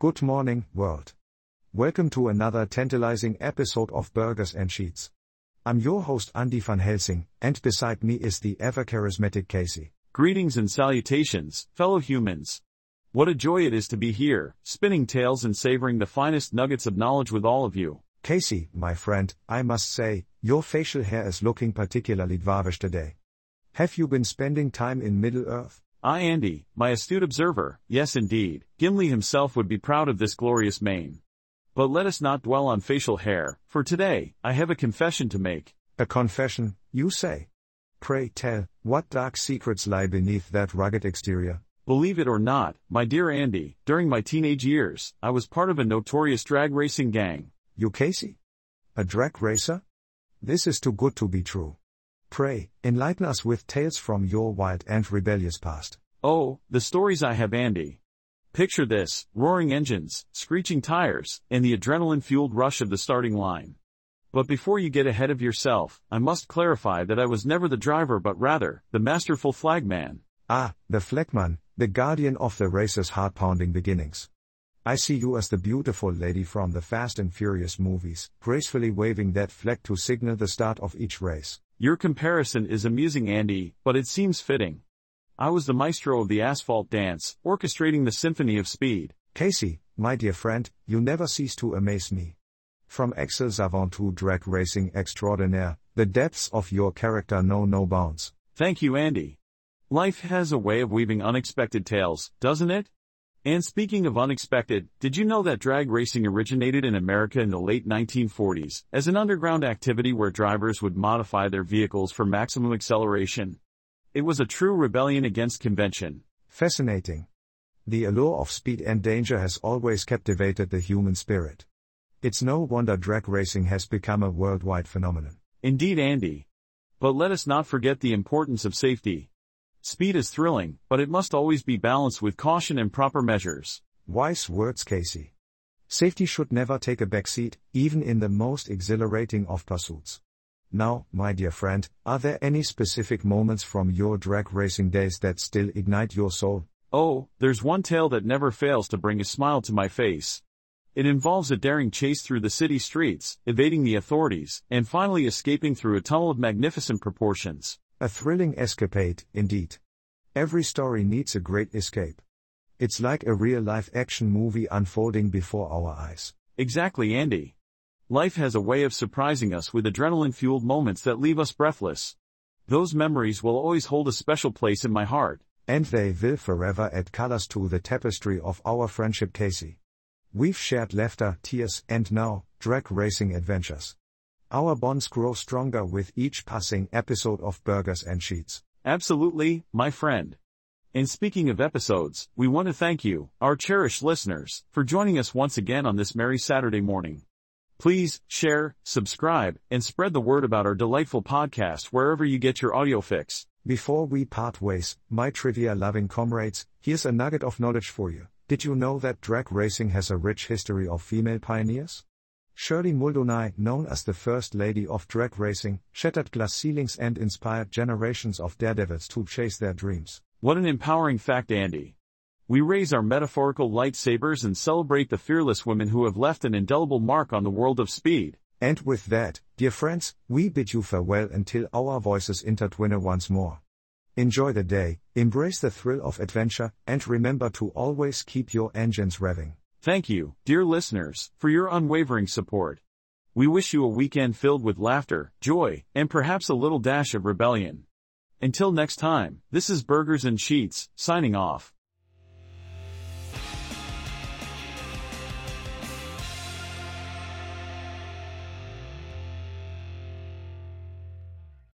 Good morning, world. Welcome to another tantalizing episode of Burgers and Sheets. I'm your host Andy van Helsing, and beside me is the ever charismatic Casey. Greetings and salutations, fellow humans. What a joy it is to be here, spinning tales and savoring the finest nuggets of knowledge with all of you. Casey, my friend, I must say, your facial hair is looking particularly dwarvish today. Have you been spending time in Middle Earth? I, Andy, my astute observer, yes indeed, Gimli himself would be proud of this glorious mane. But let us not dwell on facial hair, for today, I have a confession to make. A confession, you say? Pray tell, what dark secrets lie beneath that rugged exterior? Believe it or not, my dear Andy, during my teenage years, I was part of a notorious drag racing gang. You Casey? A drag racer? This is too good to be true. Pray, enlighten us with tales from your wild and rebellious past. Oh, the stories I have, Andy. Picture this roaring engines, screeching tires, and the adrenaline fueled rush of the starting line. But before you get ahead of yourself, I must clarify that I was never the driver but rather, the masterful flagman. Ah, the flagman, the guardian of the race's heart pounding beginnings. I see you as the beautiful lady from the Fast and Furious movies, gracefully waving that flag to signal the start of each race. Your comparison is amusing, Andy, but it seems fitting. I was the maestro of the asphalt dance, orchestrating the symphony of speed. Casey, my dear friend, you never cease to amaze me. From Excel Savant to drag racing extraordinaire, the depths of your character know no bounds. Thank you, Andy. Life has a way of weaving unexpected tales, doesn't it? And speaking of unexpected, did you know that drag racing originated in America in the late 1940s as an underground activity where drivers would modify their vehicles for maximum acceleration? It was a true rebellion against convention. Fascinating. The allure of speed and danger has always captivated the human spirit. It's no wonder drag racing has become a worldwide phenomenon. Indeed, Andy. But let us not forget the importance of safety. Speed is thrilling, but it must always be balanced with caution and proper measures. Wise words, Casey. Safety should never take a backseat, even in the most exhilarating of pursuits. Now, my dear friend, are there any specific moments from your drag racing days that still ignite your soul? Oh, there's one tale that never fails to bring a smile to my face. It involves a daring chase through the city streets, evading the authorities, and finally escaping through a tunnel of magnificent proportions. A thrilling escapade, indeed. Every story needs a great escape. It's like a real life action movie unfolding before our eyes. Exactly, Andy. Life has a way of surprising us with adrenaline fueled moments that leave us breathless. Those memories will always hold a special place in my heart. And they will forever add colors to the tapestry of our friendship, Casey. We've shared laughter, tears, and now, drag racing adventures. Our bonds grow stronger with each passing episode of Burgers and Sheets. Absolutely, my friend. And speaking of episodes, we want to thank you, our cherished listeners, for joining us once again on this merry Saturday morning. Please share, subscribe, and spread the word about our delightful podcast wherever you get your audio fix. Before we part ways, my trivia loving comrades, here's a nugget of knowledge for you. Did you know that drag racing has a rich history of female pioneers? Shirley Muldowney, known as the First Lady of Drag Racing, shattered glass ceilings and inspired generations of daredevils to chase their dreams. What an empowering fact, Andy. We raise our metaphorical lightsabers and celebrate the fearless women who have left an indelible mark on the world of speed. And with that, dear friends, we bid you farewell until our voices intertwine once more. Enjoy the day, embrace the thrill of adventure, and remember to always keep your engines revving. Thank you, dear listeners, for your unwavering support. We wish you a weekend filled with laughter, joy, and perhaps a little dash of rebellion. Until next time, this is Burgers and Sheets, signing off.